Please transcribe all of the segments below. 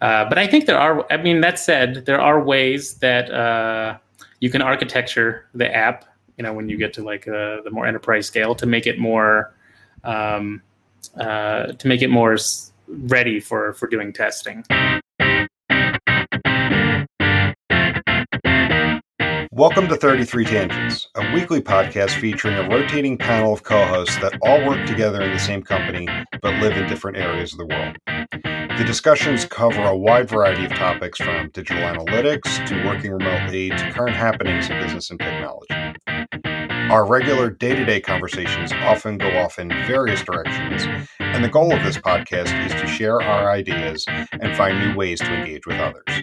Uh, but I think there are. I mean, that said, there are ways that uh, you can architecture the app. You know, when you get to like uh, the more enterprise scale, to make it more um, uh, to make it more ready for for doing testing. Welcome to 33 Tangents, a weekly podcast featuring a rotating panel of co hosts that all work together in the same company but live in different areas of the world. The discussions cover a wide variety of topics from digital analytics to working remotely to current happenings in business and technology. Our regular day to day conversations often go off in various directions, and the goal of this podcast is to share our ideas and find new ways to engage with others.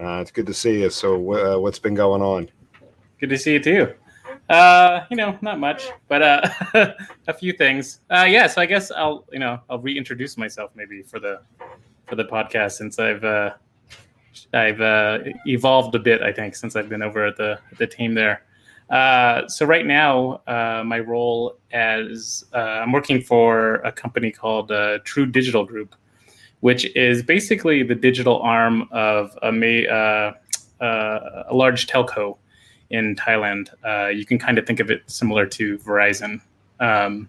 Uh, it's good to see you. So, uh, what's been going on? Good to see you too. Uh, you know, not much, but uh, a few things. Uh, yeah, so I guess I'll, you know, I'll reintroduce myself maybe for the for the podcast since I've uh, I've uh, evolved a bit. I think since I've been over at the the team there. Uh, so right now, uh, my role as uh, I'm working for a company called uh, True Digital Group, which is basically the digital arm of a, uh, uh, a large telco in Thailand. Uh, you can kind of think of it similar to Verizon. Um,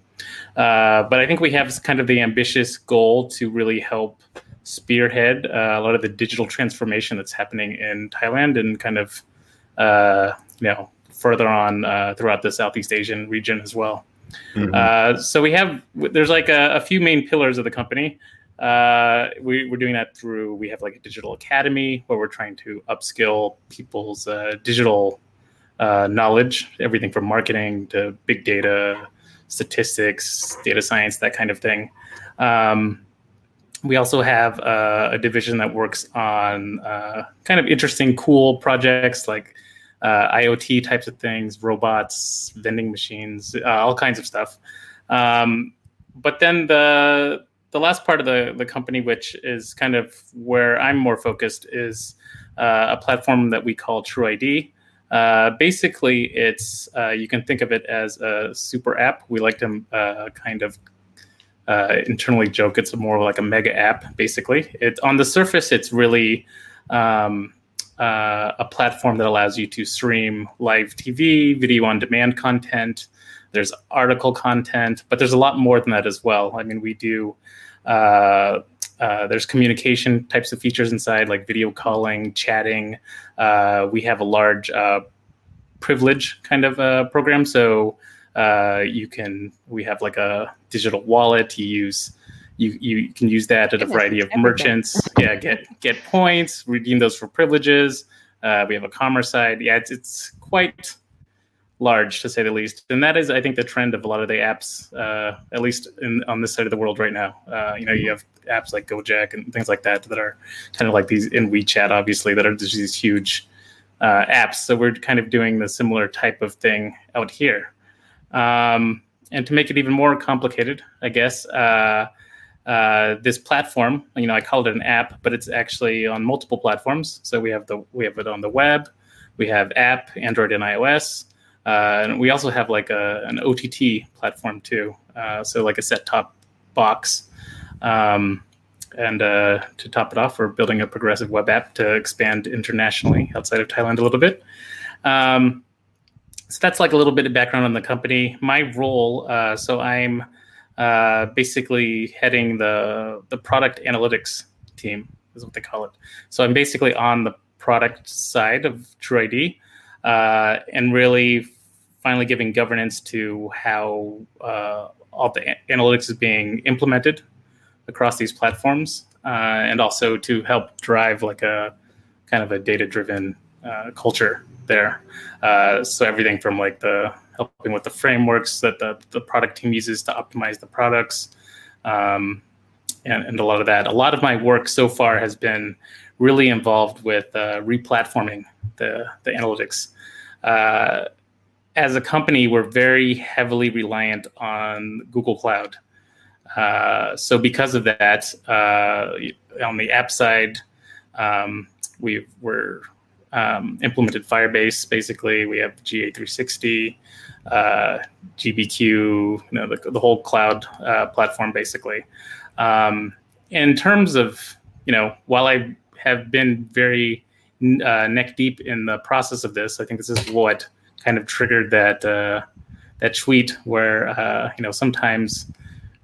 uh, but I think we have kind of the ambitious goal to really help spearhead uh, a lot of the digital transformation that's happening in Thailand and kind of, uh, you know, further on throughout the Southeast Asian region as well. Mm-hmm. so we have, there's like a, a few main pillars of the company. Uh, we, are doing that through we have like a digital academy where we're trying to upskill people's uh, digital uh, knowledge, everything from marketing to big data, statistics, data science, that kind of thing. Um, we also have uh, a division that works on uh, kind of interesting, cool projects like uh, IoT types of things, robots, vending machines, all kinds of stuff. Um, but then the the last part of the, the company, which is kind of where I'm more focused, is uh, a platform that we call True ID. Uh, basically, it's uh, you can think of it as a super app. We like to uh, kind of uh, internally joke it's more like a mega app. Basically, it on the surface, it's really um, uh, a platform that allows you to stream live TV, video on demand content, there's article content, but there's a lot more than that as well. I mean, we do. Uh, uh, there's communication types of features inside, like video calling, chatting. Uh, we have a large uh, privilege kind of uh, program, so uh, you can. We have like a digital wallet. You use. You, you can use that at a variety of merchants. Yeah, get get points, redeem those for privileges. Uh we have a commerce side. Yeah, it's, it's quite large to say the least. And that is, I think, the trend of a lot of the apps, uh, at least in, on this side of the world right now. Uh, you know, you have apps like Gojek and things like that that are kind of like these in WeChat, obviously, that are just these huge uh, apps. So we're kind of doing the similar type of thing out here. Um, and to make it even more complicated, I guess. Uh, uh, this platform, you know, I called it an app, but it's actually on multiple platforms. So we have the we have it on the web, we have app, Android and iOS, uh, and we also have like a, an OTT platform too. Uh, so like a set top box. Um, and uh, to top it off, we're building a progressive web app to expand internationally outside of Thailand a little bit. Um, so that's like a little bit of background on the company. My role, uh, so I'm uh, basically heading the the product analytics team, is what they call it. So I'm basically on the product side of TrueID uh, and really finally giving governance to how uh, all the analytics is being implemented across these platforms, uh, and also to help drive like a kind of a data-driven uh, culture there. Uh, so everything from like the helping with the frameworks that the, the product team uses to optimize the products. Um, and, and, a lot of that. A lot of my work so far has been really involved with uh, replatforming the, the analytics. Uh, as a company, we're very heavily reliant on Google Cloud. Uh, so because of that, uh, on the app side, um, we are um, implemented Firebase. Basically, we have GA360, uh, GBQ, you know, the, the whole cloud uh, platform, basically. Um, in terms of, you know, while I have been very uh, neck deep in the process of this, I think this is what kind of triggered that uh, that tweet where uh, you know sometimes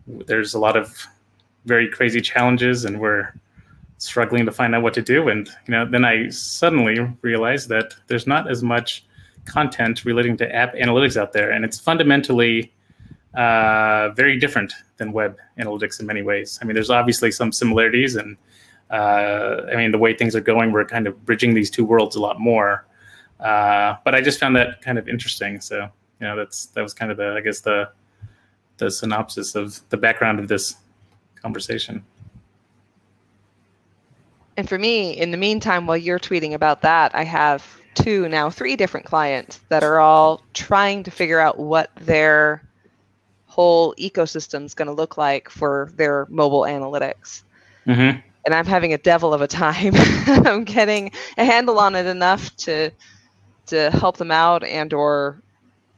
there's a lot of very crazy challenges and we're struggling to find out what to do. And you know then i suddenly realized that there's not as much content relating to app analytics out there. And it's fundamentally uh, very different than web analytics in many ways. I mean there's obviously some similarities and uh, i mean the way things are going we're kind of bridging these two worlds a lot more uh, but i just found that kind of interesting so you know that's that was kind of the i guess the the synopsis of the background of this conversation and for me, in the meantime, while you're tweeting about that, I have two, now three different clients that are all trying to figure out what their whole ecosystem is going to look like for their mobile analytics. Mm-hmm. And I'm having a devil of a time. I'm getting a handle on it enough to to help them out and or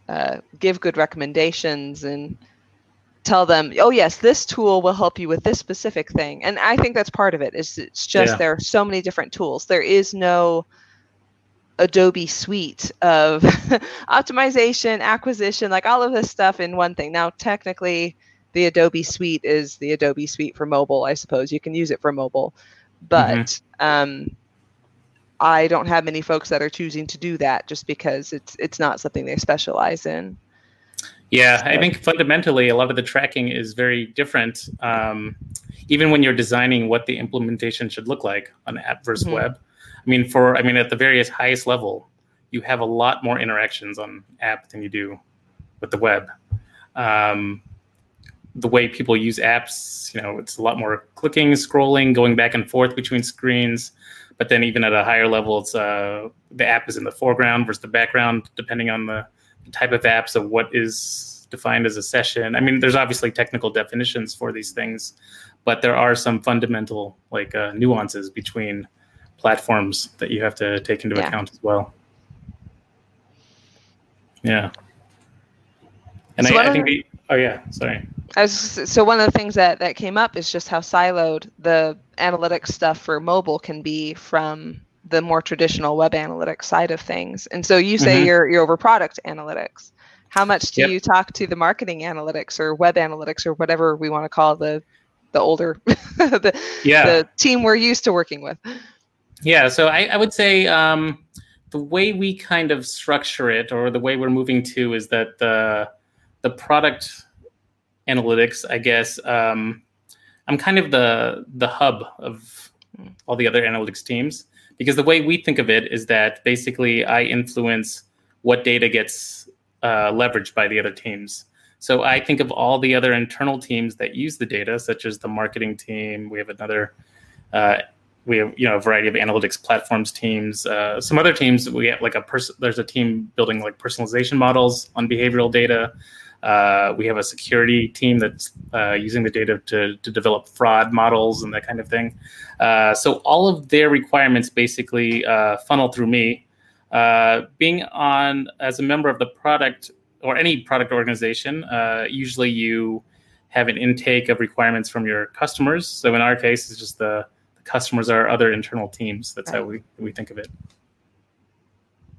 uh, give good recommendations and tell them, oh yes, this tool will help you with this specific thing. And I think that's part of it. Is it's just yeah. there are so many different tools. There is no Adobe suite of optimization, acquisition, like all of this stuff in one thing. Now, technically, the Adobe suite is the Adobe suite for mobile. I suppose you can use it for mobile, but mm-hmm. um, I don't have many folks that are choosing to do that just because it's it's not something they specialize in. Yeah, I think fundamentally a lot of the tracking is very different. Um, even when you're designing what the implementation should look like on app versus mm-hmm. web. I mean, for I mean, at the various highest level, you have a lot more interactions on app than you do with the web. Um, the way people use apps, you know, it's a lot more clicking, scrolling, going back and forth between screens. But then even at a higher level, it's uh, the app is in the foreground versus the background, depending on the type of apps of what is defined as a session. I mean, there's obviously technical definitions for these things, but there are some fundamental like uh, nuances between platforms that you have to take into yeah. account as well. Yeah. And so I, I think the, oh yeah, sorry. Was, so one of the things that that came up is just how siloed the analytics stuff for mobile can be from the more traditional web analytics side of things. And so you say mm-hmm. you're you're over product analytics. How much do yep. you talk to the marketing analytics or web analytics or whatever we want to call the the older the, yeah. the team we're used to working with? Yeah, so I, I would say um, the way we kind of structure it or the way we're moving to is that the the product analytics, I guess, um, I'm kind of the the hub of all the other analytics teams because the way we think of it is that basically I influence what data gets uh, leveraged by the other teams. So I think of all the other internal teams that use the data, such as the marketing team. We have another, uh, we have you know a variety of analytics platforms teams. Uh, some other teams we have like a person. There's a team building like personalization models on behavioral data. Uh, we have a security team that's uh, using the data to, to develop fraud models and that kind of thing. Uh, so all of their requirements basically uh, funnel through me. Uh, being on as a member of the product or any product organization, uh, usually you have an intake of requirements from your customers. So in our case, it's just the, the customers are other internal teams. That's how we, we think of it.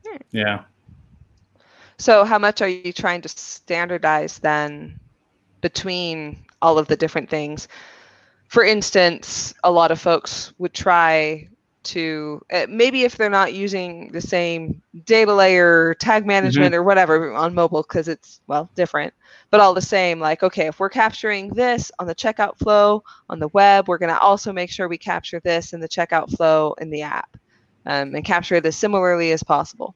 Hmm. Yeah. So, how much are you trying to standardize then between all of the different things? For instance, a lot of folks would try to uh, maybe if they're not using the same data layer, tag management, mm-hmm. or whatever on mobile because it's well different, but all the same, like okay, if we're capturing this on the checkout flow on the web, we're going to also make sure we capture this in the checkout flow in the app um, and capture it as similarly as possible.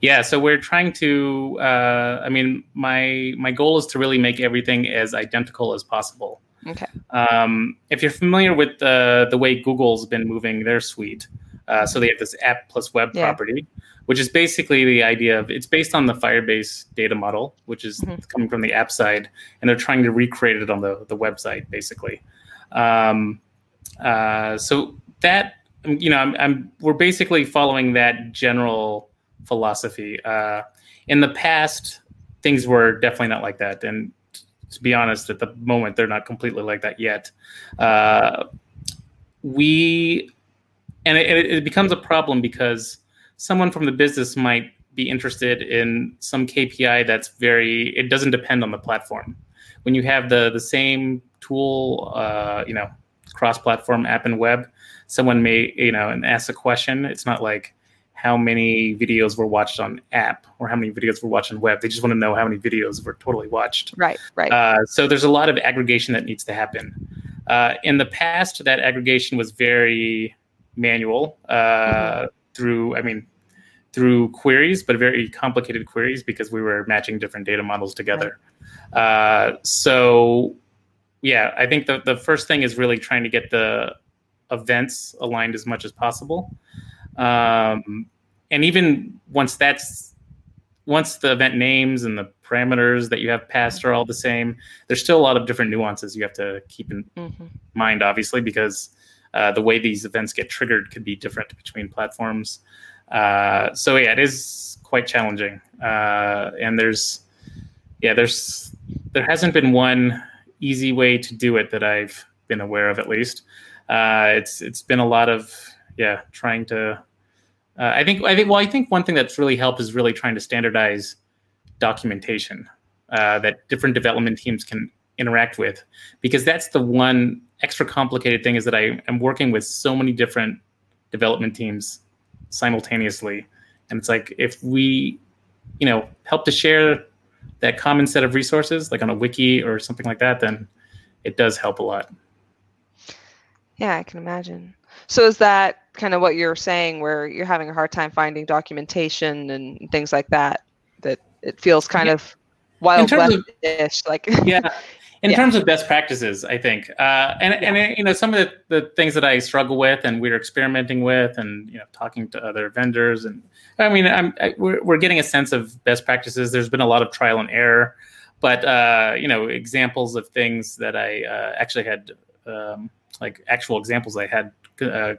Yeah, so we're trying to. Uh, I mean, my my goal is to really make everything as identical as possible. Okay. Um, if you're familiar with the the way Google's been moving their suite, uh, so they have this app plus web yeah. property, which is basically the idea of it's based on the Firebase data model, which is mm-hmm. coming from the app side, and they're trying to recreate it on the the website, basically. Um, uh, so that you know, I'm, I'm we're basically following that general philosophy. Uh, in the past, things were definitely not like that, and to be honest, at the moment, they're not completely like that yet. Uh, we and it, it becomes a problem because someone from the business might be interested in some KPI that's very it doesn't depend on the platform. When you have the the same tool, uh, you know, cross-platform app and web, someone may you know and ask a question. It's not like how many videos were watched on app or how many videos were watched on web. They just want to know how many videos were totally watched. Right, right. Uh, so there's a lot of aggregation that needs to happen. Uh, in the past, that aggregation was very manual uh, mm-hmm. through, I mean, through queries, but very complicated queries because we were matching different data models together. Right. Uh, so, yeah, I think the, the first thing is really trying to get the events aligned as much as possible. Um, and even once that's once the event names and the parameters that you have passed are all the same, there's still a lot of different nuances you have to keep in mm-hmm. mind, obviously, because uh, the way these events get triggered could be different between platforms. Uh, so yeah, it is quite challenging, uh, and there's yeah, there's there hasn't been one easy way to do it that I've been aware of, at least. Uh, it's it's been a lot of yeah, trying to uh, I think I think well I think one thing that's really helped is really trying to standardize documentation uh, that different development teams can interact with because that's the one extra complicated thing is that I am working with so many different development teams simultaneously. And it's like if we you know help to share that common set of resources like on a wiki or something like that then it does help a lot. Yeah i can imagine so is that kind of what you're saying, where you're having a hard time finding documentation and things like that? That it feels kind yeah. of wild west-ish, like yeah. In yeah. terms of best practices, I think, uh, and yeah. and you know some of the, the things that I struggle with, and we're experimenting with, and you know talking to other vendors, and I mean, I'm I, we're we're getting a sense of best practices. There's been a lot of trial and error, but uh, you know examples of things that I uh, actually had, um, like actual examples I had uh,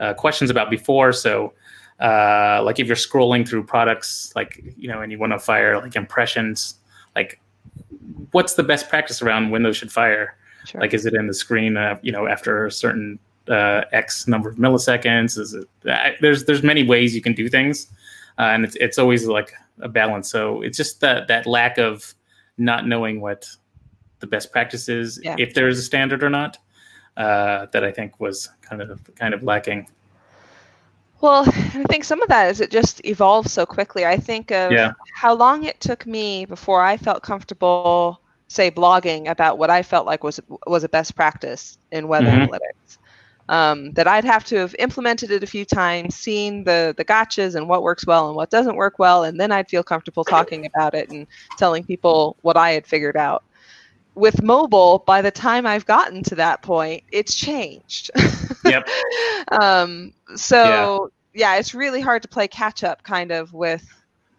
uh, questions about before. So, uh, like if you're scrolling through products, like you know, and you want to fire like impressions, like what's the best practice around when those should fire? Sure. Like, is it in the screen? Uh, you know, after a certain uh, X number of milliseconds? Is it? Uh, there's there's many ways you can do things, uh, and it's it's always like a balance. So it's just that that lack of not knowing what the best practice is, yeah. if there is a standard or not uh, that I think was kind of kind of lacking. Well, I think some of that is it just evolves so quickly. I think of yeah. how long it took me before I felt comfortable, say, blogging about what I felt like was was a best practice in web mm-hmm. analytics. Um, that I'd have to have implemented it a few times, seen the the gotchas and what works well and what doesn't work well, and then I'd feel comfortable talking about it and telling people what I had figured out with mobile, by the time I've gotten to that point, it's changed. Yep. um, so yeah. yeah. it's really hard to play catch up kind of with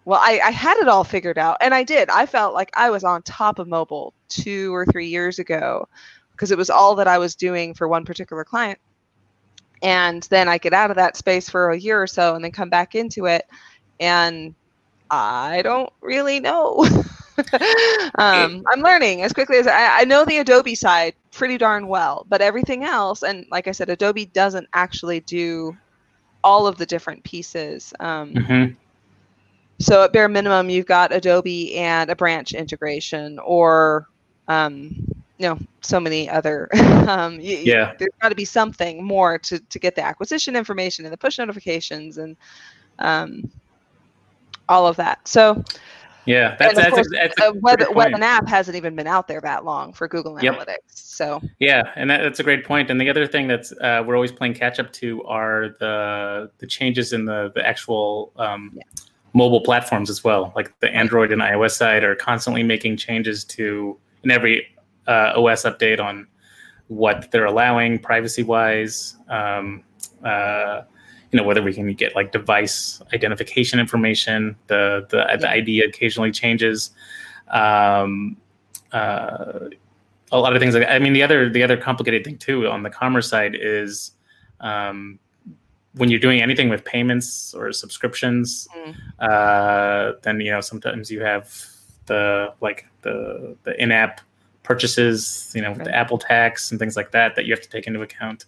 well, I, I had it all figured out and I did. I felt like I was on top of mobile two or three years ago because it was all that I was doing for one particular client. And then I get out of that space for a year or so and then come back into it. And I don't really know. um, I'm learning as quickly as I, I know the Adobe side pretty darn well, but everything else, and like I said, Adobe doesn't actually do all of the different pieces. Um, mm-hmm. So at bare minimum, you've got Adobe and a branch integration, or um, you know, so many other. um, you, yeah, there's got to be something more to to get the acquisition information and the push notifications and um, all of that. So yeah, that's, that's, course, a, that's a web, web and app hasn't even been out there that long for Google yep. Analytics. So yeah, and that, that's a great point. And the other thing that's uh, we're always playing catch up to are the the changes in the the actual um, yeah. mobile platforms as well. Like the Android and iOS side are constantly making changes to in every uh, OS update on what they're allowing privacy wise. Um, uh, you know whether we can get like device identification information. The the, yeah. the ID occasionally changes. Um, uh, a lot of things like I mean the other the other complicated thing too on the commerce side is um, when you're doing anything with payments or subscriptions, Mm. uh, then you know sometimes you have the like the the in-app purchases, you know, with the Apple tax and things like that that you have to take into account.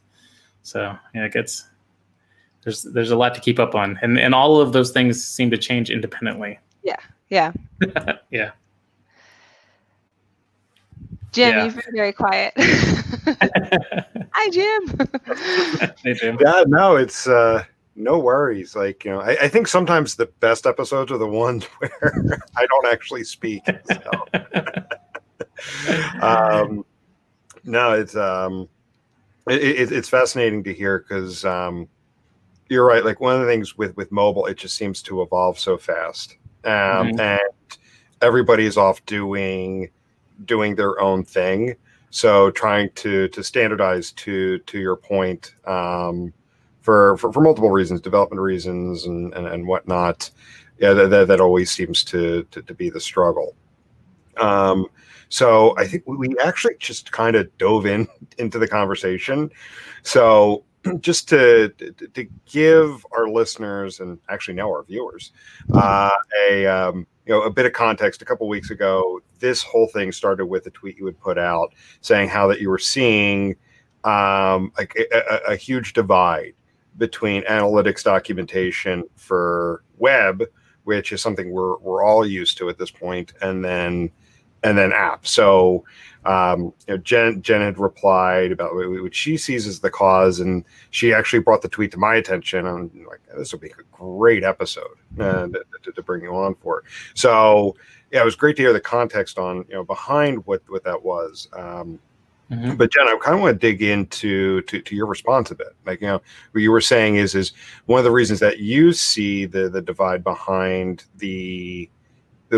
So yeah, it gets there's there's a lot to keep up on, and and all of those things seem to change independently. Yeah. yeah. Yeah. Jim, Yeah. you've been very quiet. Hi, Jim. Hey, Jim. Yeah, no, it's uh, no worries. Like you know, I, I think sometimes the best episodes are the ones where I don't actually speak. So. um, no, it's um, it, it, it's fascinating to hear because um, you're right. Like one of the things with with mobile, it just seems to evolve so fast, um, Mhm. and everybody's off doing doing their own thing. So trying to to standardize to to your point um, for, for for multiple reasons, development reasons and and, and whatnot. Yeah, that, that, always seems to, to to be the struggle. Um, so I think we- we actually just kind of dove in into the conversation. So just to to, give our listeners and actually now our viewers uh, a um, you know a bit of context. A couple weeks ago, this whole thing started with a tweet you had put out saying how that you were seeing um, a, a, a huge divide between analytics documentation for web, which is something we're we're all used to at this point, and then and then app. So um, you know, Jen Jen had replied about what she sees as the cause, and she actually brought the tweet to my attention. And I'm like, this would be a great episode uh, to, to bring you on for. So yeah, it was great to hear the context on you know behind what what that was. Um, Mhm. but Jen, I kind of want to dig into to, to your response a bit. Like you know, what you were saying is is one of the reasons that you see the the divide behind the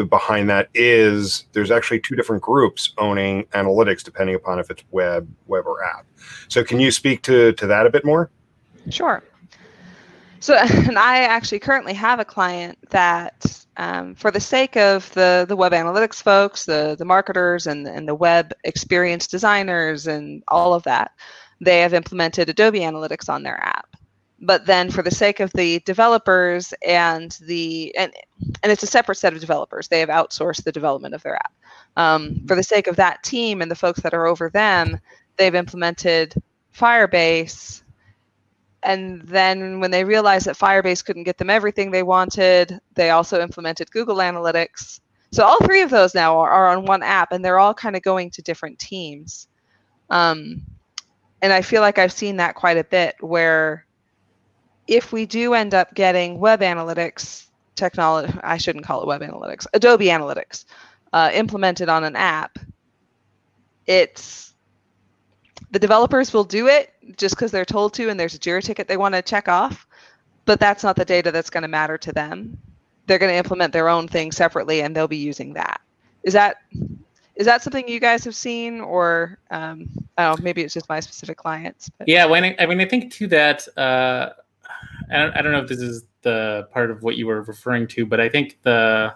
behind that is there's actually two different groups owning analytics depending upon if it's web web or app. So can you speak to to that a bit more? Sure. So, and I actually currently have a client that, um, for the sake of the, the web analytics folks, the, the marketers, and, and the web experience designers, and all of that, they have implemented Adobe Analytics on their app. But then, for the sake of the developers and the and and it's a separate set of developers, they have outsourced the development of their app. Um, for the sake of that team and the folks that are over them, they've implemented Firebase and then when they realized that Firebase couldn't get them everything they wanted, they also implemented Google Analytics. So all three of those now are, are on one app, and they're all kind of going to different teams. Um, and I feel like I've seen that quite a bit. Where if we do end up getting web analytics technology, I shouldn't call it web analytics, Adobe Analytics, uh, implemented on an app, it's the developers will do it just because they're told to and there's a Jira ticket they want to check off, but that's not the data that's going to matter to them. They're going to implement their own thing separately and they'll be using that. Is that is that something you guys have seen or um, know, maybe it's just my specific clients? But Yeah, when I, I mean, I think to that, uh, I, don't, I don't know if this is the part of what you were referring to, but I think the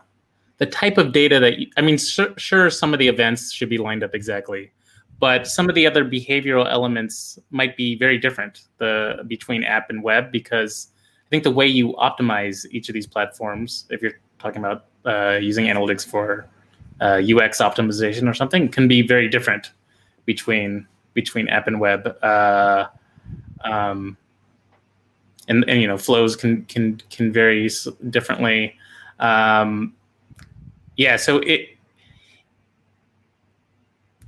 the type of data that you, I mean, sure, sure, some of the events should be lined up exactly, but some of the other behavioral elements might be very different the between app and web because I think the way you optimize each of these platforms, if you're talking about uh, using analytics for uh, UX optimization or something, can be very different between between app and web. Uh, um, and, and you know flows can can can vary differently. Um, yeah, so it.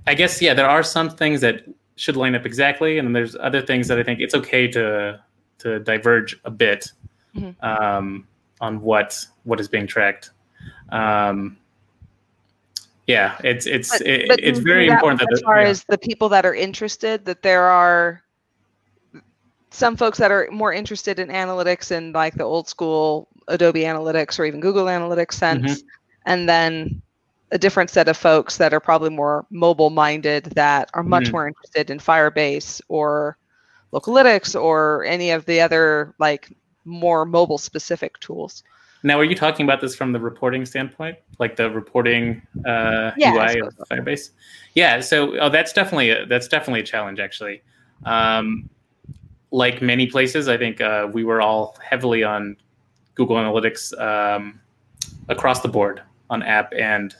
I guess yeah, there are some things that should line up exactly, and then there's other things that I think it's okay to to diverge a bit Mhm. um, on what what is being tracked. Um, yeah, it's it's But- it, but it's very that important that as far yeah. as the people that are interested, that there are some folks that are more interested in analytics in like the old school Adobe Analytics or even Google Analytics sense, and then a different set of folks that are probably more mobile minded that are much Mhm. more interested in Firebase or Localytics or any of the other like more mobile specific tools. Now, are you talking about this from the reporting standpoint, like the reporting uh, Yeah, UI of Firebase? Yeah. So, oh, that's definitely a, that's definitely a challenge, actually. Um, like many places, I think uh, we were all heavily on Google Analytics um, across the board on app and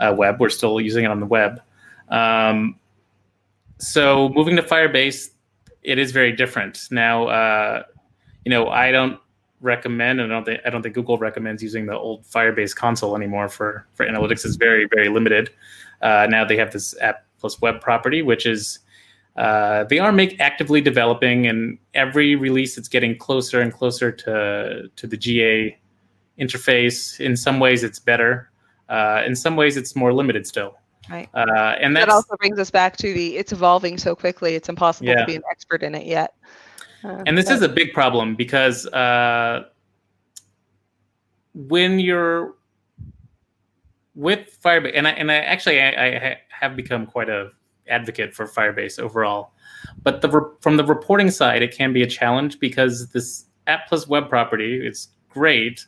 uh, web. We're still using it on the web. Um, so moving to Firebase, it is very different now. Uh, you know, I don't recommend, and I don't think I don't think Google recommends using the old Firebase console anymore for for analytics. It's very very limited. Uh, now they have this app plus web property, which is uh, they are make actively developing, and every release it's getting closer and closer to to the GA interface. In some ways, it's better. Uh, in some ways, it's more limited still. Right. Uh, and that also brings us back to the it's evolving so quickly. It's impossible Yeah. to be an expert in it yet. Uh, and this but- is a big problem because uh, when you're with Firebase, and I and I actually I, I have become quite a advocate for Firebase overall, but the re- from the reporting side, it can be a challenge because this app plus web property it's great,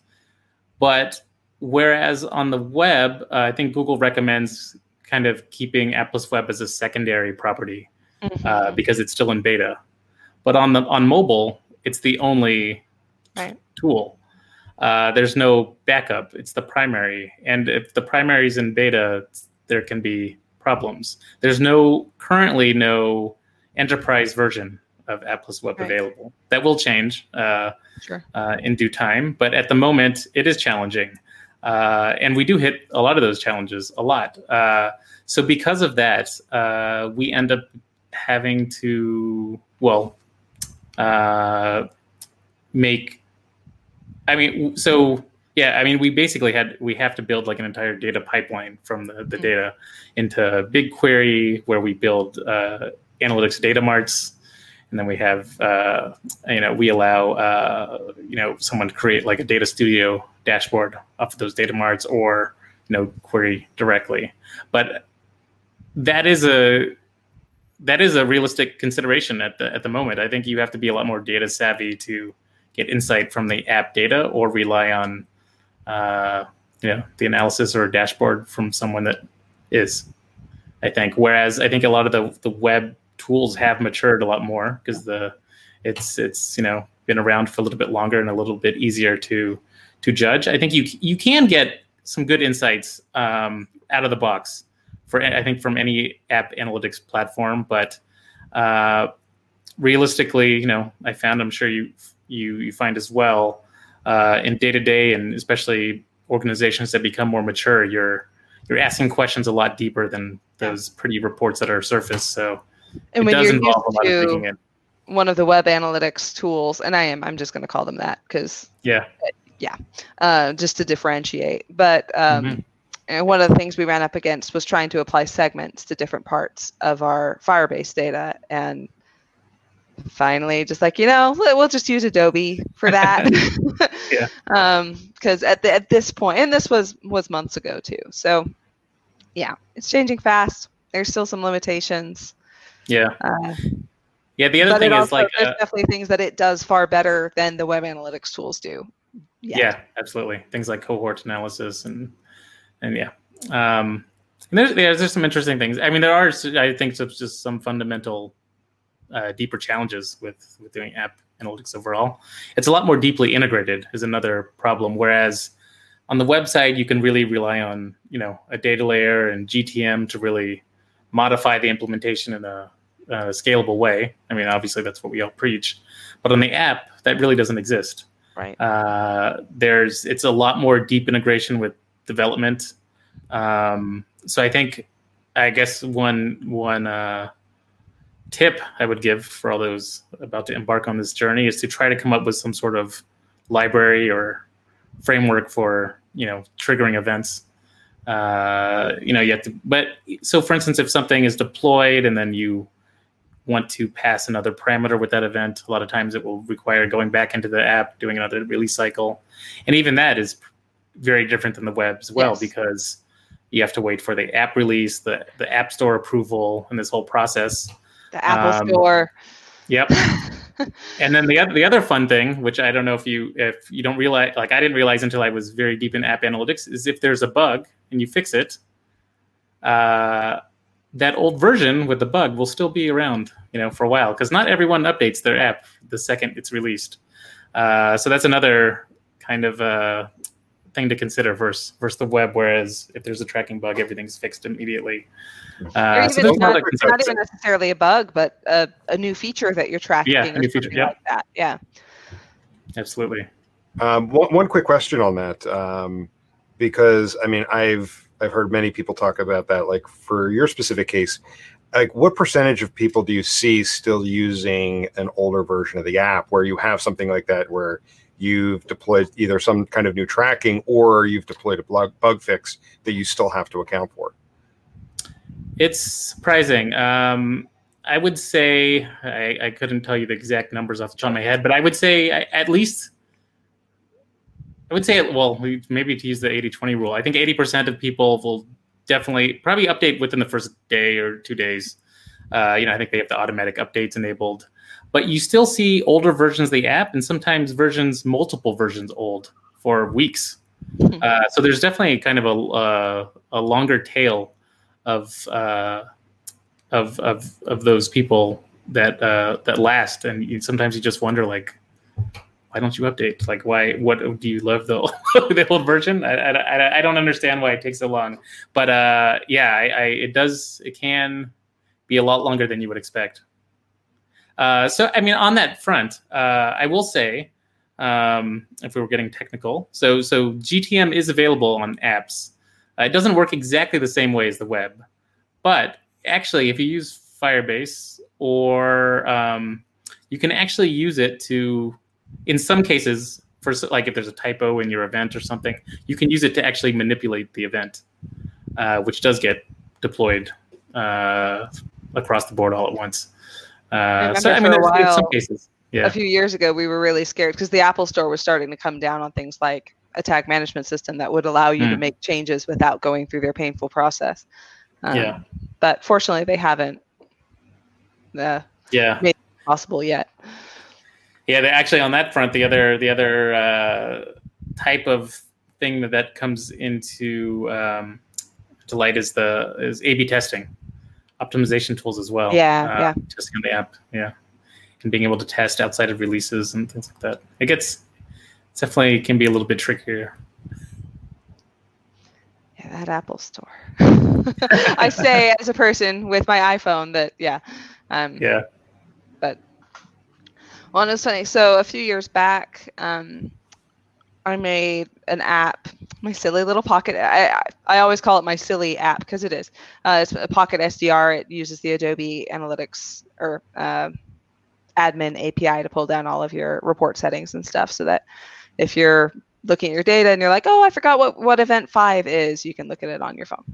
but whereas on the web, uh, I think Google recommends kind of keeping app plus web as a secondary property Mhm. uh, because it's still in beta. But on the on mobile, it's the only Right. tool. Uh, there's no backup. It's the primary, and if the primary is in beta, there can be problems. There's no currently no enterprise version of app plus web Right. available. That will change uh, Sure. uh, in due time, but at the moment, it is challenging. Uh, and we do hit a lot of those challenges a lot. Uh, so because of that, uh, we end up having to well uh, make. I mean, so yeah, I mean, we basically had we have to build like an entire data pipeline from the, the Mhm. data into BigQuery, where we build uh, analytics data marts, and then we have uh, you know we allow uh, you know someone to create like a data studio dashboard off of those data marts or you know query directly. But that is a that is a realistic consideration at the at the moment. I think you have to be a lot more data savvy to get insight from the app data or rely on uh, you know the analysis or dashboard from someone that is i think whereas i think a lot of the the web tools have matured a lot more because the it's it's you know been around for a little bit longer and a little bit easier to to judge. I think you you can get some good insights um, out of the box for I think from any app analytics platform, but uh, realistically, you know, I found I'm sure you you you find as well uh, in day to day and especially organizations that become more mature, you're you're asking questions a lot deeper than those pretty reports that are surface. So and it when does you're involve a lot of digging in. one of the web analytics tools, and I am I'm just going to call them that because Yeah. uh, just to differentiate. But um, Mhm. and one of the things we ran up against was trying to apply segments to different parts of our Firebase data, and finally, just like you know, we'll just use Adobe for that. Yeah. Um, because at the, at this point, and this was was months ago too. So, yeah, it's changing fast. There's still some limitations. Yeah. Uh, Yeah. The other thing is also, like there's uh, definitely things that it does far better than the web analytics tools do. yeah. absolutely things like cohort analysis and and yeah um and there's there's, there's some interesting things i mean there are i think just some fundamental uh, deeper challenges with with doing app analytics overall it's a lot more deeply integrated is another problem whereas on the website you can really rely on you know a data layer and gtm to really modify the implementation in a, a scalable way i mean obviously that's what we all preach but on the app that really doesn't exist Right. uh, there's it's a lot more deep integration with development. Um, so I think, I guess one one uh, tip I would give for all those about to embark on this journey is to try to come up with some sort of library or framework for you know triggering events. Uh, you know, you have to. But so, for instance, if something is deployed and then you want to pass another parameter with that event, a lot of times it will require going back into the app, doing another release cycle. And even that is very different than the web as well Yes. because you have to wait for the app release, the, the app store approval, and this whole process. The Apple Um, Store. Yep. and then the other the other fun thing, which I don't know if you if you don't realize, like I didn't realize until I was very deep in app analytics, is if there's a bug and you fix it, uh, that old version with the bug will still be around, you know, for a while because not everyone updates their app the second it's released. Uh, so that's another kind of uh, thing to consider versus versus the web. Whereas if there's a tracking bug, everything's fixed immediately. Uh, so not, not, even necessarily a bug, but a, a, new feature that you're tracking. Yeah, a new feature. Yeah. Like that. Yeah. Absolutely. Um, one, one quick question on that, um, because I mean, I've I've heard many people talk about that. Like for your specific case, like what percentage of people do you see still using an older version of the app where you have something like that where you've deployed either some kind of new tracking or you've deployed a bug bug fix that you still have to account for? It's surprising. Um, I would say I, I, couldn't tell you the exact numbers off the top of my head, but I would say at least I would say well maybe to use the 80-20 rule. I think 80% of people will definitely probably update within the first day or two days. Uh, you know, I think they have the automatic updates enabled, but you still see older versions of the app and sometimes versions, multiple versions old for weeks. Hmm. Uh, so there's definitely kind of a uh, a longer tail of uh, of of of those people that uh, that last, and you, sometimes you just wonder like why don't you update? Like, why? What do you love the the old version? I, I, I don't understand why it takes so long. But uh, yeah, I, I, it does. It can be a lot longer than you would expect. Uh, so, I mean, on that front, uh, I will say, um, if we were getting technical, so so GTM is available on apps. Uh, it doesn't work exactly the same way as the web, but actually, if you use Firebase or um, you can actually use it to in some cases, for like if there's a typo in your event or something, you can use it to actually manipulate the event, uh, which does get deployed uh, across the board all at once. Uh, so I mean, there's, while, some cases. Yeah. A few years ago, we were really scared because the Apple Store was starting to come down on things like a tag management system that would allow you mm. to hmm. make changes without going through their painful process. Um, yeah. But fortunately, they haven't. Uh, yeah. Made it possible yet. Yeah, actually on that front, the other the other uh, type of thing that, that comes into um, to light is the is A/B testing, optimization tools as well. Yeah, uh, yeah. Testing on the app, yeah, and being able to test outside of releases and things like that. It gets definitely can be a little bit trickier. Yeah, that Apple Store. I say as a person with my iPhone that yeah, um, yeah, but well, it's funny. So a few years back, um, I made an app, my silly little pocket. I, I always call it my silly app because it is. Uh, it's a Pocket SDR. It uses the Adobe Analytics or uh, admin API to pull down all of your report settings and stuff, so that if you're looking at your data and you're like, oh, I forgot what what event five is, you can look at it on your phone.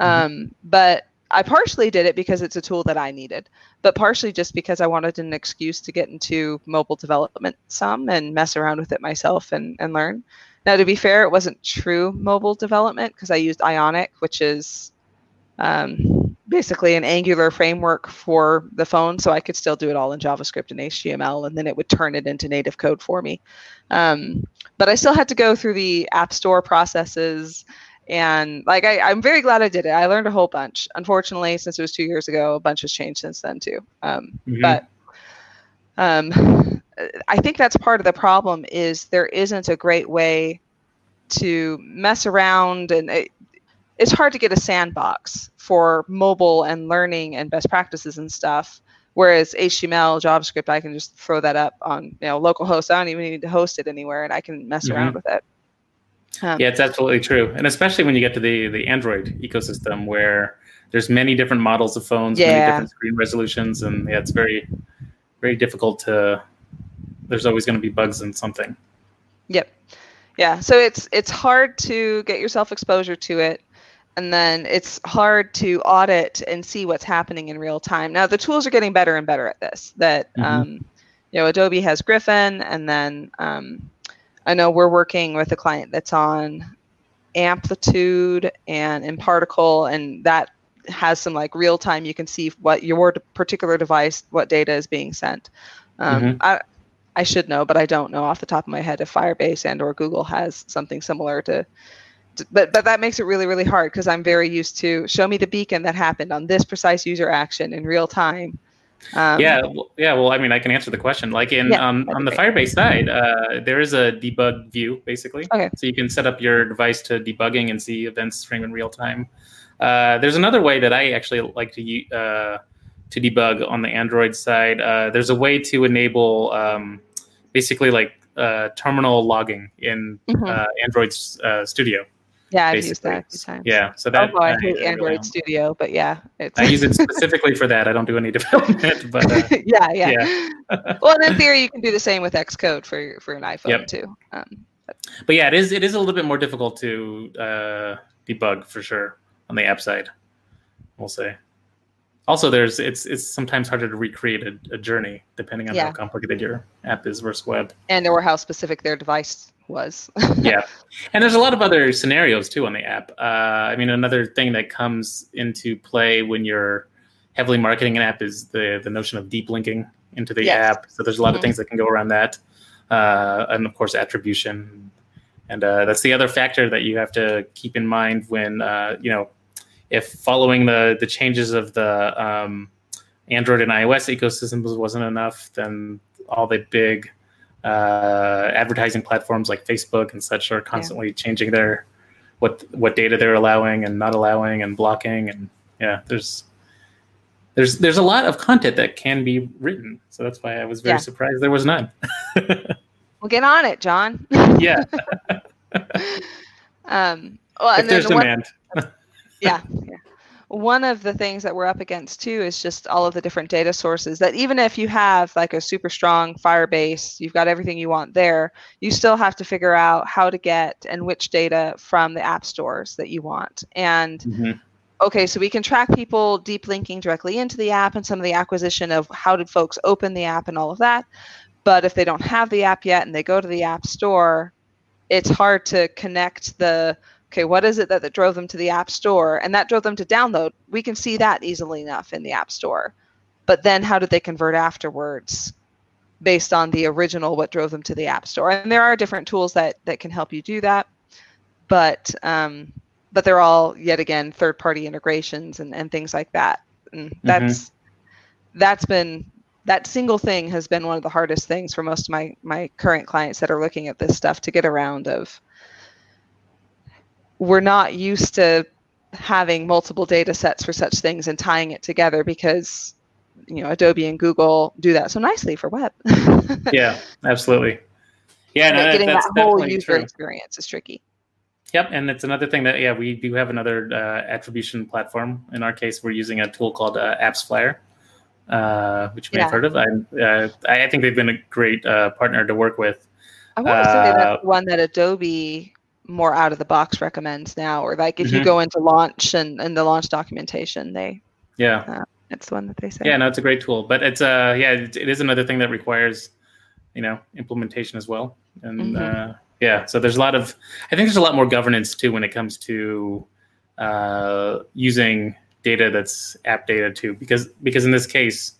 Mm-hmm. Um, but I partially did it because it's a tool that I needed, but partially just because I wanted an excuse to get into mobile development some and mess around with it myself and, and learn. Now, to be fair, it wasn't true mobile development because I used Ionic, which is um, basically an Angular framework for the phone, so I could still do it all in JavaScript and HTML, and then it would turn it into native code for me. Um, but I still had to go through the App Store processes and like I, i'm very glad i did it. I learned a whole bunch. Unfortunately since it was two years ago a bunch has changed since then too. Um, mm-hmm. but um, i think that's part of the problem is there isn't a great way to mess around and it, it's hard to get a sandbox for mobile and learning and best practices and stuff whereas html javascript i can just throw that up on you know localhost i don't even need to host it anywhere and i can mess mm-hmm. around with it um, yeah, it's absolutely true, and especially when you get to the the Android ecosystem, where there's many different models of phones, yeah. many different screen resolutions, and yeah, it's very very difficult to. There's always going to be bugs in something. Yep. Yeah, so it's it's hard to get yourself exposure to it, and then it's hard to audit and see what's happening in real time. Now the tools are getting better and better at this. That mm-hmm. um, you know, Adobe has Griffon, and then um, I know we're working with a client that's on amplitude and mParticle, and that has some like real time. You can see what your particular device, what data is being sent. Um, mm-hmm. I, I should know, but I don't know off the top of my head if Firebase and or Google has something similar to but but that makes it really really hard because I'm very used to show me the beacon that happened on this precise user action in real time. Um, yeah, well, yeah. Well, I mean, I can answer the question. Like in yeah, um, on the Firebase side, uh, there is a debug view basically. Okay. So you can set up your device to debugging and see events stream in real time. Uh, there's another way that I actually like to uh, to debug on the Android side. Uh, there's a way to enable um, basically like uh, terminal logging in mm-hmm. Uh, Android Studio. Yeah, I've used that a few times. Yeah, so that. Oh, I, I hate Android really Studio, but yeah, I use it specifically for that. I don't do any development, but uh, yeah, yeah. yeah. well, in theory, you can do the same with Xcode for for an iPhone yep. too. Um, but. but. yeah, it is it is a little bit more difficult to uh, debug for sure on the app side. We'll say. Also, there's it's it's sometimes harder to recreate a, a journey depending on yeah. how complicated your app is versus web, and or how specific their device was. yeah, and there's a lot of other scenarios too on the app. Uh, I mean, another thing that comes into play when you're heavily marketing an app is the the notion of deep linking into the yes. app. So there's a lot mm-hmm. of things that can go around that, uh, and of course attribution, and uh, that's the other factor that you have to keep in mind when uh, you know if following the the changes of the um, Android and iOS ecosystems wasn't enough, then all the big uh, advertising platforms like Facebook and such are constantly yeah. changing their what what data they're allowing and not allowing and blocking and yeah there's there's there's a lot of content that can be written so that's why I was very yeah. surprised there was none. well, get on it, John. yeah. um, well, if there's demand. One, yeah, yeah one of the things that we're up against too is just all of the different data sources that even if you have like a super strong firebase you've got everything you want there you still have to figure out how to get and which data from the app stores that you want and mm-hmm. okay so we can track people deep linking directly into the app and some of the acquisition of how did folks open the app and all of that but if they don't have the app yet and they go to the app store it's hard to connect the okay, what is it that, that drove them to the App Store? And that drove them to download. We can see that easily enough in the App Store. But then how did they convert afterwards based on the original, what drove them to the App Store? And there are different tools that, that can help you do that. But um, but they're all yet again third party integrations and, and things like that. And mm-hmm. that's mm-hmm. that's been that single thing has been one of the hardest things for most of my my current clients that are looking at this stuff to get around of we're not used to having multiple data sets for such things and tying it together because you know Adobe and Google do that so nicely for web. yeah, absolutely. Yeah, no, getting that whole user true. experience is tricky. Yep, and it's another thing that yeah we do have another uh, attribution platform. In our case, we're using a tool called uh, AppsFlyer, uh, which you may yeah. have heard of. Uh, I, I think they've been a great uh, partner to work with. I want to say that's uh, one that Adobe more out of the box recommends now or like if mm-hmm. you go into launch and, and the launch documentation they yeah uh, it's the one that they say yeah no it's a great tool but it's uh yeah it, it is another thing that requires you know implementation as well and mm-hmm. uh yeah so there's a lot of i think there's a lot more governance too when it comes to uh using data that's app data too because because in this case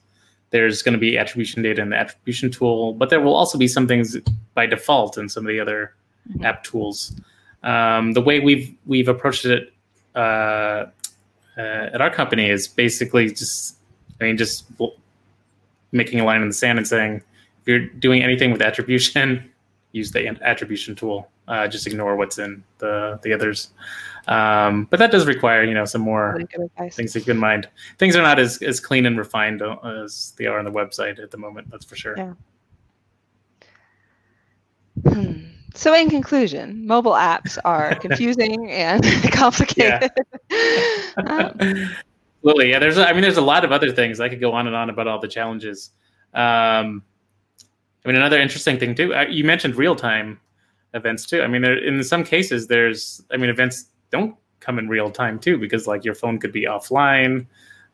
there's going to be attribution data in the attribution tool but there will also be some things by default in some of the other mm-hmm. app tools um, the way we've we've approached it uh, uh, at our company is basically just I mean just making a line in the sand and saying if you're doing anything with attribution, use the attribution tool. Uh, just ignore what's in the the others. Um, but that does require you know some more things to keep in mind. Things are not as, as clean and refined uh, as they are on the website at the moment. That's for sure. Yeah. Hmm. So, in conclusion, mobile apps are confusing and complicated. um, Lily, yeah, there's, I mean, there's a lot of other things. I could go on and on about all the challenges. Um, I mean, another interesting thing too. Uh, you mentioned real time events too. I mean, there, in some cases, there's, I mean, events don't come in real time too because like your phone could be offline.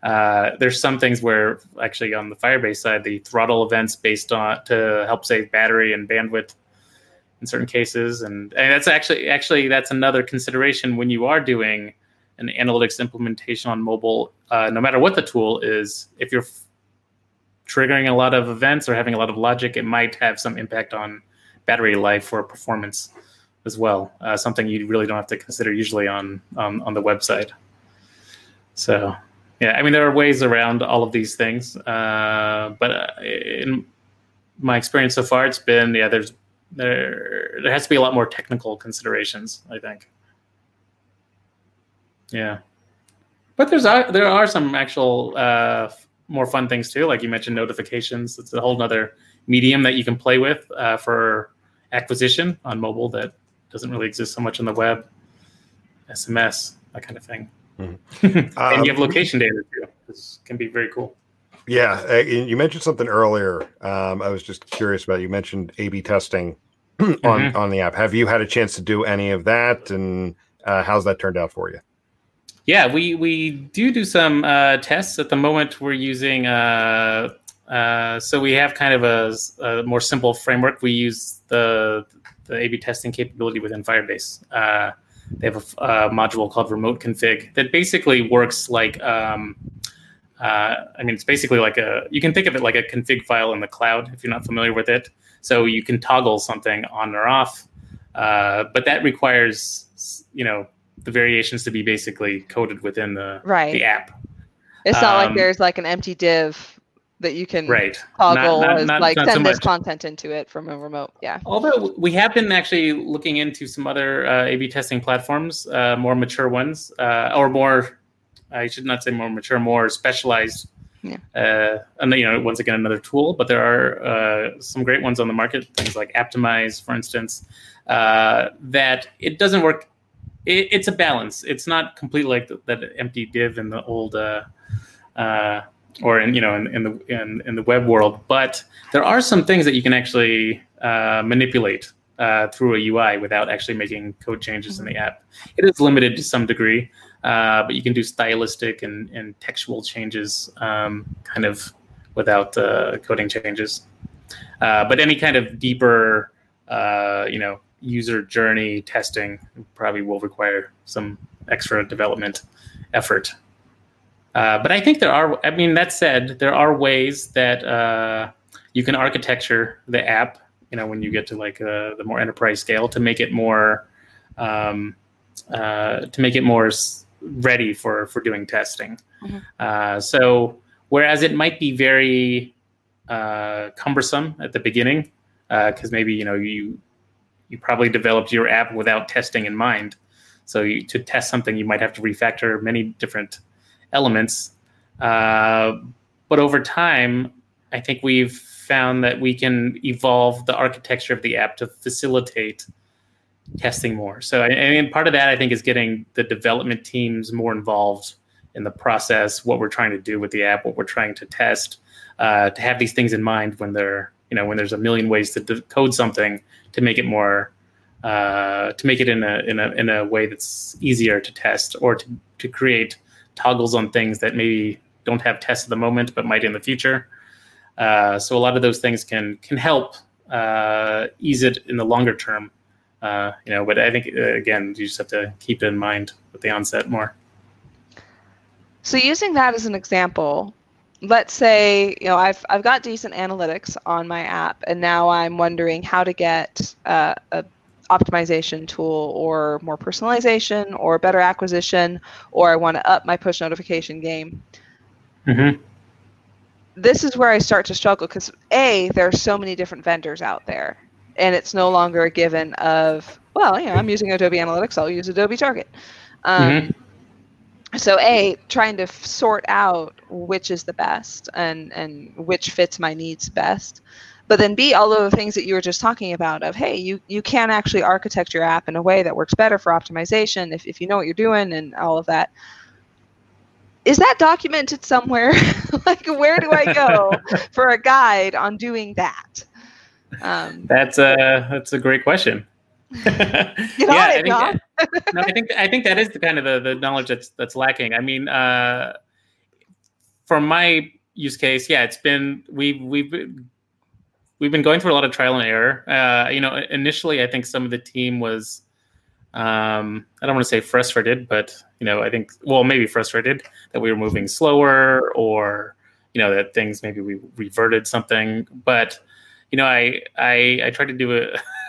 Uh, there's some things where actually on the Firebase side, the throttle events based on to help save battery and bandwidth in certain cases, and, and that's actually actually that's another consideration when you are doing an analytics implementation on mobile. Uh, no matter what the tool is, if you're f- triggering a lot of events or having a lot of logic, it might have some impact on battery life or performance. as well. Uh, something you really don't have to consider usually on on, on the website. So yeah, I mean there are ways around all of these things, uh, but uh, in my experience so far, it's been yeah there's there there has to be a lot more technical considerations. I think. Yeah, but there's uh, there are some actual uh, more fun things too. Like you mentioned, notifications. It's a whole other medium that you can play with uh, for acquisition on mobile that doesn't really exist so much on the web. SMS, that kind of thing. Mm-hmm. and um, you have location data too. This can be very cool. Yeah, uh, you mentioned something earlier. Um, I was just curious about. You mentioned A/B testing on mm-hmm. on the app. Have you had a chance to do any of that, and uh, how's that turned out for you? Yeah, we we do do some uh, tests at the moment. We're using uh, uh, so we have kind of a, a, more simple framework. We use the the A/B testing capability within Firebase. Uh, they have a, a, module called Remote Config that basically works like um, uh, I mean, it's basically like a you can think of it like a config file in the cloud if you're not familiar with it. So you can toggle something on or off, uh, but that requires you know the variations to be basically coded within the right. the app. It's not um, like there's like an empty div that you can right. toggle not, not, not, like send so this content into it from a remote. Yeah. Although we have been actually looking into some other uh, A/B testing platforms, uh, more mature ones, uh, or more. I should not say more mature, more specialized. Yeah. Uh, and you know, once again, another tool, but there are uh, some great ones on the market. Things like Apptimize, for instance, uh, that it doesn't work it, it's a balance. It's not completely like the, that empty div in the old uh, uh, or in you know in, in the in, in, the web world, but there are some things that you can actually uh, manipulate uh, through a UI without actually making code changes in the app. It is limited to some degree, uh, but you can do stylistic and, and textual changes um, kind of without uh, coding changes. but any kind of deeper, you know, user journey testing probably will require some extra development effort. Uh, but I think there are, I mean, that said, there are ways that uh, you can architecture the app, you know, when you get to like uh, the more enterprise scale to make it more, um, uh, to make it more ready for, for doing testing. Mm-hmm. Uh, so, whereas it might be very uh, cumbersome at the beginning, because maybe, you know, you, you probably developed your app without testing in mind. So you, to test something, you might have to refactor many different elements. Uh, but over time, I think we've found that we can evolve the architecture of the app to facilitate testing more. So, I, mean, part of that, I think, is getting the development teams more involved in the process, what we're trying to do with the app, what we're trying to test, uh, to have these things in mind when they're, you know, when there's a million ways to code something to make it more uh, to make it in a in a in a way that's easier to test or to, to create toggles on things that maybe don't have tests at the moment but might in the future. Uh, so a lot of those things can can help uh, ease it in the longer term. Uh, you know, but I think uh, again, you just have to keep it in mind at the onset more. So using that as an example, let's say you know I've I've got decent analytics on my app, and now I'm wondering how to get uh, a optimization tool or more personalization or better acquisition, or I want to up my push notification game. Mm-hmm. This is where I start to struggle because a there are so many different vendors out there, and it's no longer a given of well, you know, I'm using Adobe Analytics, I'll use Adobe Target. Um, mm-hmm. so a trying to sort out which is the best and and which fits my needs best. But then b all of the things that you were just talking about of hey you you can actually architect your app in a way that works better for optimization if, if you know what you're doing and all of that. Is that documented somewhere? Like where do i go for a guide on doing that um, that's a that's a great question yeah, I think, no, I think I think that is the kind of the, the knowledge that's that's lacking. I mean, uh, from my use case, yeah, it's been we've we've we've been going through a lot of trial and error. Uh, you know, initially, I think some of the team was, um, I don't want to say frustrated, but you know, I think well, maybe frustrated that we were moving slower, or you know, that things maybe we reverted something, but you know, I I I tried to do a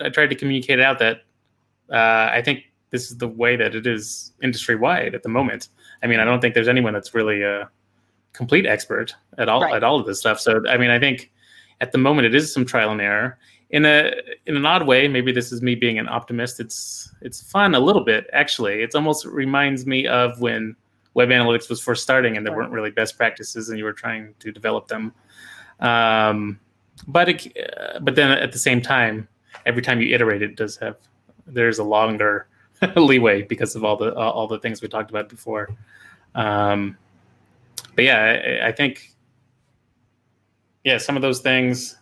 I tried to communicate out that uh, I think this is the way that it is industry wide at the moment. I mean, I don't think there's anyone that's really a complete expert at all Right. at all of this stuff. So I mean, I think at the moment it is some trial and error. In a in an odd way, maybe this is me being an optimist. It's it's fun a little bit actually. It almost reminds me of when web analytics was first starting and there Right. weren't really best practices and you were trying to develop them. Um, but it, uh, but then at the same time, every time you iterate, it does have there's a longer leeway because of all the all all the things we talked about before. Um, but yeah, I, I think yeah, some of those things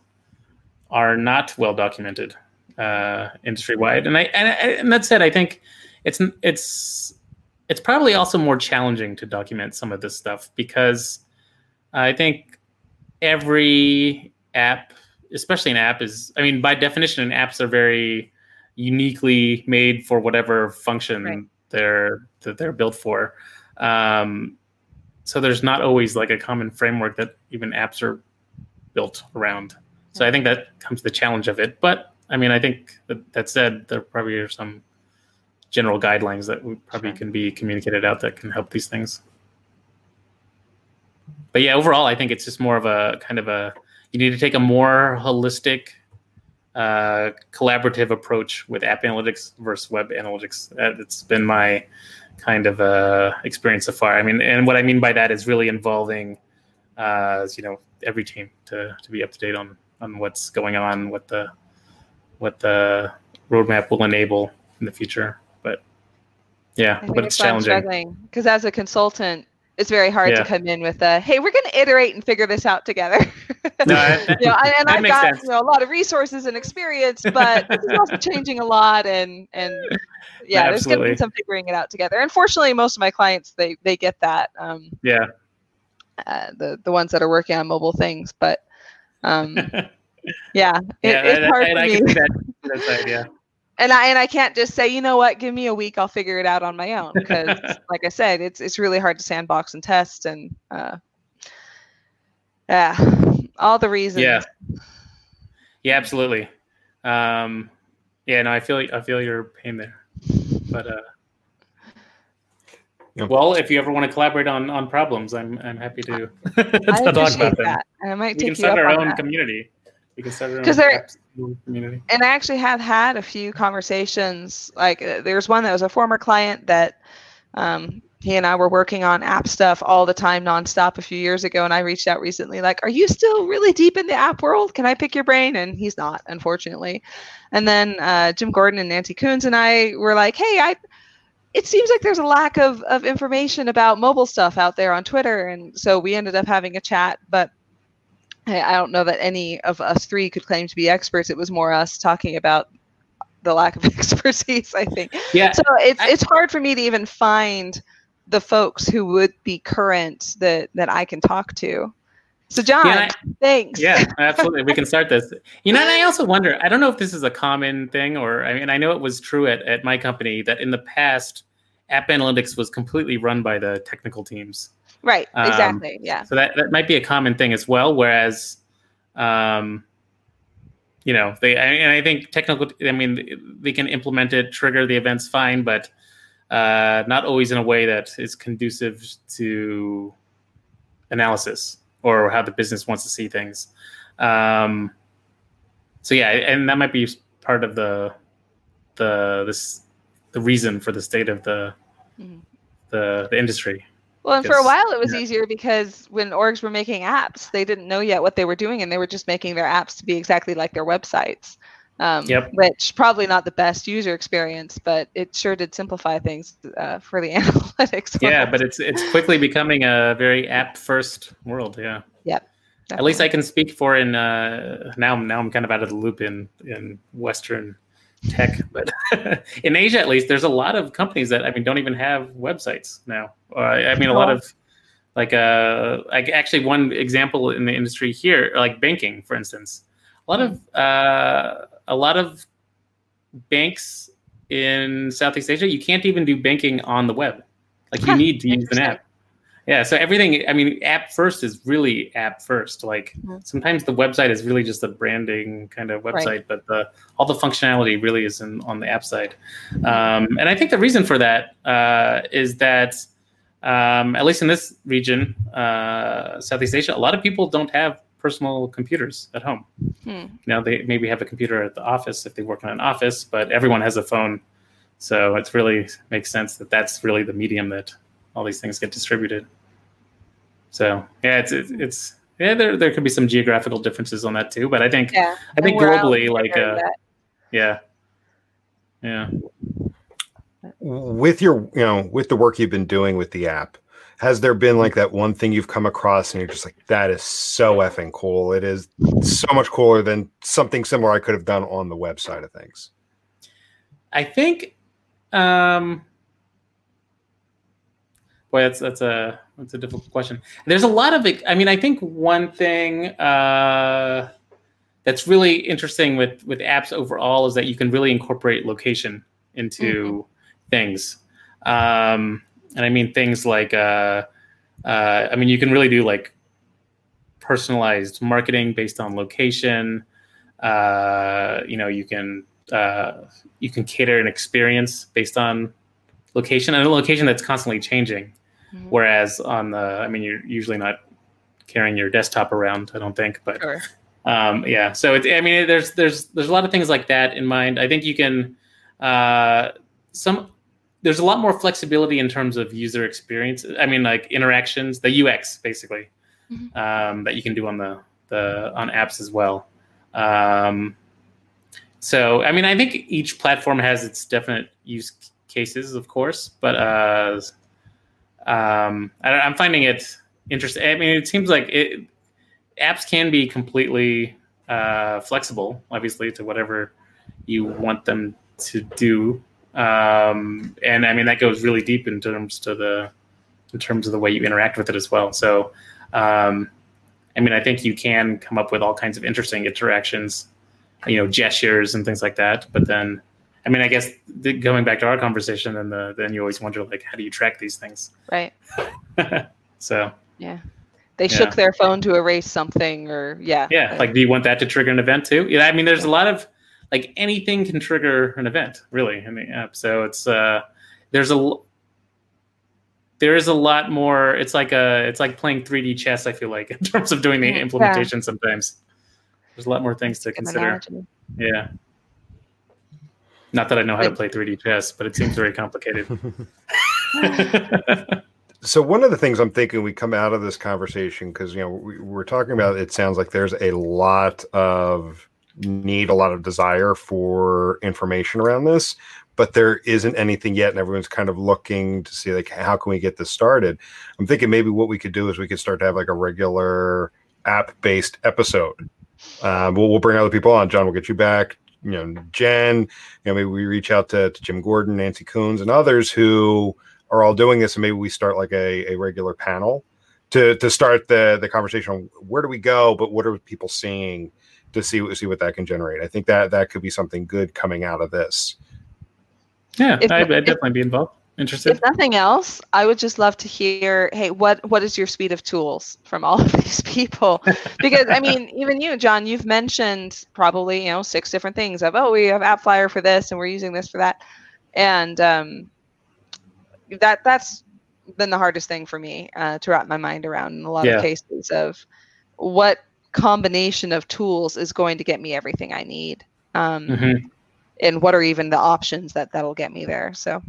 are not well documented uh, industry wide, and I and, and that said, I think it's it's it's probably also more challenging to document some of this stuff because I think every app, especially an app, is I mean by definition, apps are very uniquely made for whatever function Right. they're that they're built for. Um, so there's not always like a common framework that even apps are built around. So I think that comes the challenge of it. But I mean, I think that, that said, there probably are some general guidelines that we probably Sure. can be communicated out that can help these things. But yeah, overall, I think it's just more of a kind of a you need to take a more holistic, uh, collaborative approach with app analytics versus web analytics. Uh, It's been my kind of uh, experience so far. I mean, and what I mean by that is really involving, uh, you know, every team to to be up to date on on what's going on, what the what the roadmap will enable in the future. But yeah, but it's that's challenging. because as a consultant, it's very hard Yeah. to come in with a, "Hey, we're going to iterate and figure this out together." No, I- you know, and, and I've got sense. you know a lot of resources and experience, but this is also changing a lot, and and yeah, there's going to be some figuring it out together. Unfortunately, most of my clients they they get that. Um, yeah. uh, the the ones that are working on mobile things, but um, yeah, it, yeah, it's hard and for I me. that, that side, yeah. And I and I can't just say, you know what, give me a week, I'll figure it out on my own. Because, like I said, it's it's really hard to sandbox and test, and uh, yeah, all the reasons. Yeah. Yeah, absolutely. Um, yeah, no, I feel I feel your pain there, but uh, well, if you ever want to collaborate on on problems, I'm I'm happy to, I to talk about them. that. And I might We can take you up start our on own that. community. We can start our own 'Cause there- community. and I actually have had a few conversations. Like, uh, there's one that was a former client that um, he and I were working on app stuff all the time, nonstop, a few years ago. And I reached out recently, like, "Are you still really deep in the app world? Can I pick your brain?" And he's not, unfortunately. And then uh, Jim Gordon and Nancy Koons and I were like, "Hey, I." It seems like there's a lack of, of information about mobile stuff out there on Twitter, and so we ended up having a chat. But I I don't know that any of us three could claim to be experts. It was more us talking about the lack of expertise, I think. Yeah, So it's I- it's hard for me to even find the folks who would be current that that I can talk to. So John, Yeah, thanks. yeah, absolutely. We can start this. You know, and I also wonder. I don't know if this is a common thing, or I mean, I know it was true at at my company that in the past, app analytics was completely run by the technical teams. Right. Um, Exactly. yeah. So that, that might be a common thing as well. Whereas, um, you know, they I, and I think technical. I mean, they can implement it, trigger the events fine, but uh, not always in a way that is conducive to analysis or how the business wants to see things. Um, so yeah, and that might be part of the the this the reason for the state of the Mhm. the, the industry. Well, and for a while it was yeah. easier because when orgs were making apps, they didn't know yet what they were doing, and they were just making their apps to be exactly like their websites. Um, Yep. Which probably not the best user experience, but it sure did simplify things uh, for the analytics. yeah but it's it's quickly becoming a very app first world yeah Yep. at least i can speak for in uh now now i'm kind of out of the loop in in western tech but in asia at least there's a lot of companies that i mean don't even have websites now. Uh, i mean a lot of like uh like actually one example in the industry here like banking for instance. A lot of uh a lot of banks in southeast asia you can't even do banking on the web. Like you Huh, need to use an app yeah so everything i mean app first is really app first like Mhm. sometimes the website is really just a branding kind of website Right. but the all the functionality really is in, on the app side um, and i think the reason for that uh, is that um, at least in this region uh, southeast asia a lot of people don't have personal computers at home Hmm. you know they maybe have a computer at the office if they work in an office but everyone has a phone so it really makes sense that that's really the medium that all these things get distributed so yeah it's it's, it's yeah there, there could be some geographical differences on that too but i think Yeah. i think And we're out globally like uh, yeah. Yeah. With your you know with the work you've been doing with the app has there been like that one thing you've come across and you're just like that is so effing cool. It is so much cooler than something similar i could have done on the website of things I think, um, boy, that's that's a that's a difficult question. There's a lot of it. I mean, I think one thing uh, that's really interesting with with apps overall is that you can really incorporate location into things, um, and I mean things like, uh, uh, I mean, you can really do like personalized marketing based on location. Uh, you know, you can uh, you can cater an experience based on location and a location that's constantly changing. Mhm. Whereas on the, I mean, you're usually not carrying your desktop around, I don't think, but Sure. um, yeah. So it's, I mean, there's there's there's a lot of things like that in mind. I think you can uh, some. There's a lot more flexibility in terms of user experience. I mean, like interactions, the UX basically Mhm. um, that you can do on the the on apps as well. Um, so, I mean, I think each platform has its definite use cases, of course, but uh, um, I, I'm finding it interesting. I mean, it seems like it, apps can be completely uh, flexible, obviously, to whatever you want them to do. Um, and I mean, that goes really deep in terms to the in terms of the way you interact with it as well. So, um, I mean, I think you can come up with all kinds of interesting interactions, you know, gestures and things like that. But then, I mean, I guess the, going back to our conversation, and the, then you always wonder, like, how do you track these things? Right. so, Yeah. They Yeah. shook their phone to erase something, or yeah. yeah, like, do you want that to trigger an event too? Yeah, I mean, there's a lot of like anything can trigger an event, really, in the app. So it's uh, there's a there is a lot more. It's like a it's like playing 3D chess. I feel like in terms of doing the Mm, yeah. implementation. Sometimes there's a lot more things to consider. Yeah. Not that I know how to play 3D chess, but it seems very complicated. so one of the things i'm thinking we come out of this conversation because you know we, we're talking about it sounds like there's a lot of need a lot of desire for information around this but there isn't anything yet and everyone's kind of looking to see like how can we get this started? I'm thinking maybe what we could do is we could start to have like a regular app based episode. Um, we'll, we'll bring other people on. John we'll get you back you know jen you know maybe we reach out to, to jim gordon nancy koons and others who are all doing this and maybe we start like a, a regular panel to to start the the conversation on where do we go but what are people seeing to see see what that can generate i think that that could be something good coming out of this yeah, If- I'd, I'd if- definitely be involved. Interested. If nothing else, I would just love to hear, hey, what what is your suite of tools from all of these people? Because I mean, even you, John, you've mentioned probably you know six different things of oh, we have AppFlyer for this and we're using this for that, and um, that that's been the hardest thing for me uh, to wrap my mind around in a lot Yeah. of cases of what combination of tools is going to get me everything I need. Um, Mhm. and what are even the options that that'll get me there so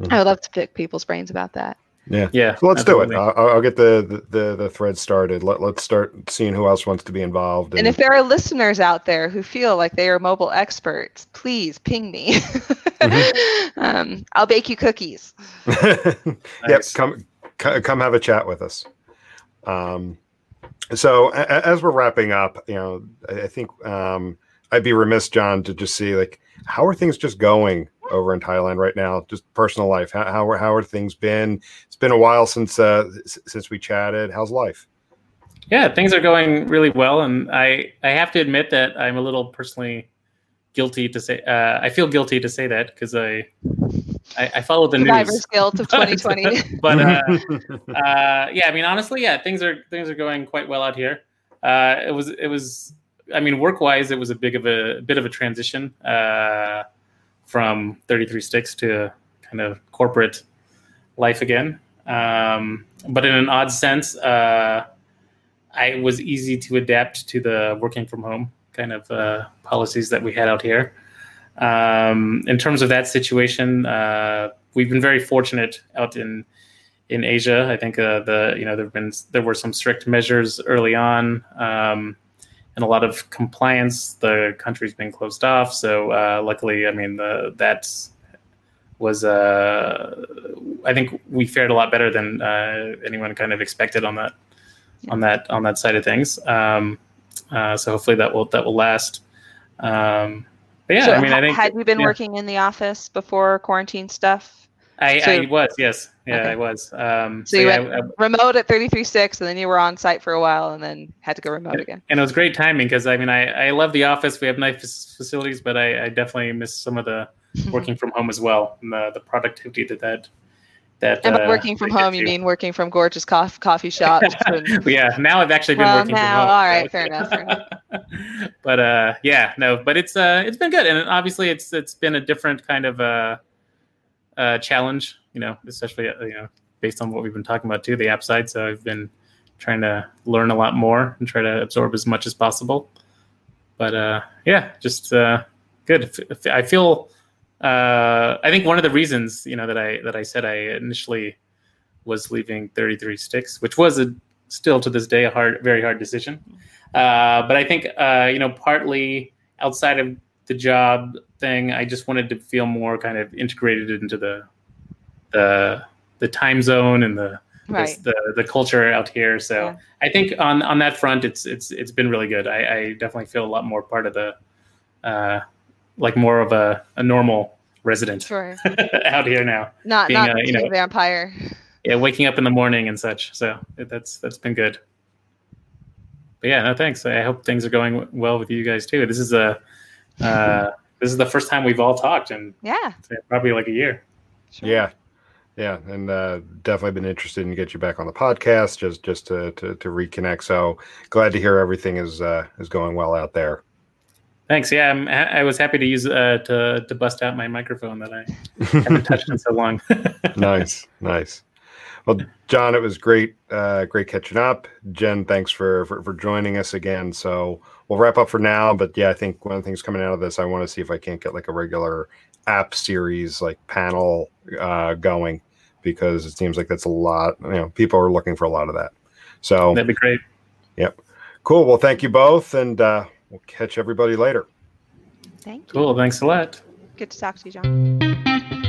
Mhm. i would love to pick people's brains about that Yeah. Yeah. So let's do it. I'll, I'll get the, the the the thread started Let, let's start seeing who else wants to be involved and if there are listeners out there who feel like they are mobile experts please ping me um, i'll bake you cookies yep Nice. come c- come have a chat with us um so a- a- as we're wrapping up you know i, I think um i'd be remiss john to just see like how are things just going over in thailand right now just personal life how, how, are, how are things been it's been a while since uh since we chatted how's life Yeah, things are going really well, and I I have to admit that I'm a little personally guilty to say. Uh, I feel guilty to say that because I I, I follow the Survivor's news. guilt of 2020. but uh, uh, yeah, I mean, honestly, yeah, things are things are going quite well out here. Uh, it was it was, I mean, work wise, it was a big of a, bit of a transition uh, from 33 sticks to kind of corporate life again. Um, but in an odd sense, uh, I was easy to adapt to the working from home kind of uh, policies that we had out here. Um, in terms of that situation, uh, we've been very fortunate out in in Asia. I think uh, the you know there've been there were some strict measures early on. Um, and a lot of compliance. The country's been closed off, so uh, luckily, I mean, the, that was uh, I think we fared a lot better than uh, anyone kind of expected on that on that on that side of things. Um, uh, so hopefully that will that will last. Um, but yeah, So I mean, I think had you been yeah. working in the office before quarantine stuff? I, so- I was yes, yeah, Okay. I was. Um, So so you yeah, went- I- Remote at 33 Sticks, and then you were on site for a while, and then had to go remote again. and it was great timing because I mean, I, I love the office. We have nice facilities, but I, I definitely miss some of the working from home as well, and the, the productivity that that that. And by uh, working from home, you mean working from gorgeous coff- coffee shops. And, yeah, now I've actually been Well, working now- from home. all right, so- fair enough, fair enough. but uh, yeah, no, but it's uh, it's been good, and obviously it's it's been a different kind of uh, challenge, you know, especially uh, you know based on what we've been talking about too, the app side. So I've been trying to learn a lot more and try to absorb as much as possible. But uh, yeah, just uh, good. I feel. Uh, I think one of the reasons, you know, that I that I said I initially was leaving 33 sticks, which was a still to this day a hard, very hard decision. Uh, but I think uh, you know, partly outside of the job thing, I just wanted to feel more kind of integrated into the the the time zone and the right. the, the culture out here. So Yeah. I think on on that front, it's it's it's been really good. I, I definitely feel a lot more part of the uh, like more of a, a normal resident Sure. out here now. Not Being, not uh, you know- a vampire. Yeah, waking up in the morning and such. So that's that's been good. But yeah, no thanks. I hope things are going w- well with you guys too. This is a uh, this is the first time we've all talked and Yeah. probably like a year. Sure. Yeah, yeah, and uh, definitely been interested in get you back on the podcast just just to, to to reconnect. So glad to hear everything is uh, is going well out there. Thanks. Yeah, I'm, I was happy to use uh, to to bust out my microphone that I haven't touched in so long. nice, nice. Well, John, it was great, uh, great catching up. Jen, thanks for, for for joining us again. So we'll wrap up for now. But yeah, I think one of the things coming out of this, I want to see if I can't get like a regular app series like panel uh, going because it seems like that's a lot. You know, people are looking for a lot of that. So That'd be great. Yep. Cool. Well, thank you both, and uh, we'll catch everybody later. Thank you. Cool. Thanks a lot. Good to talk to you, John.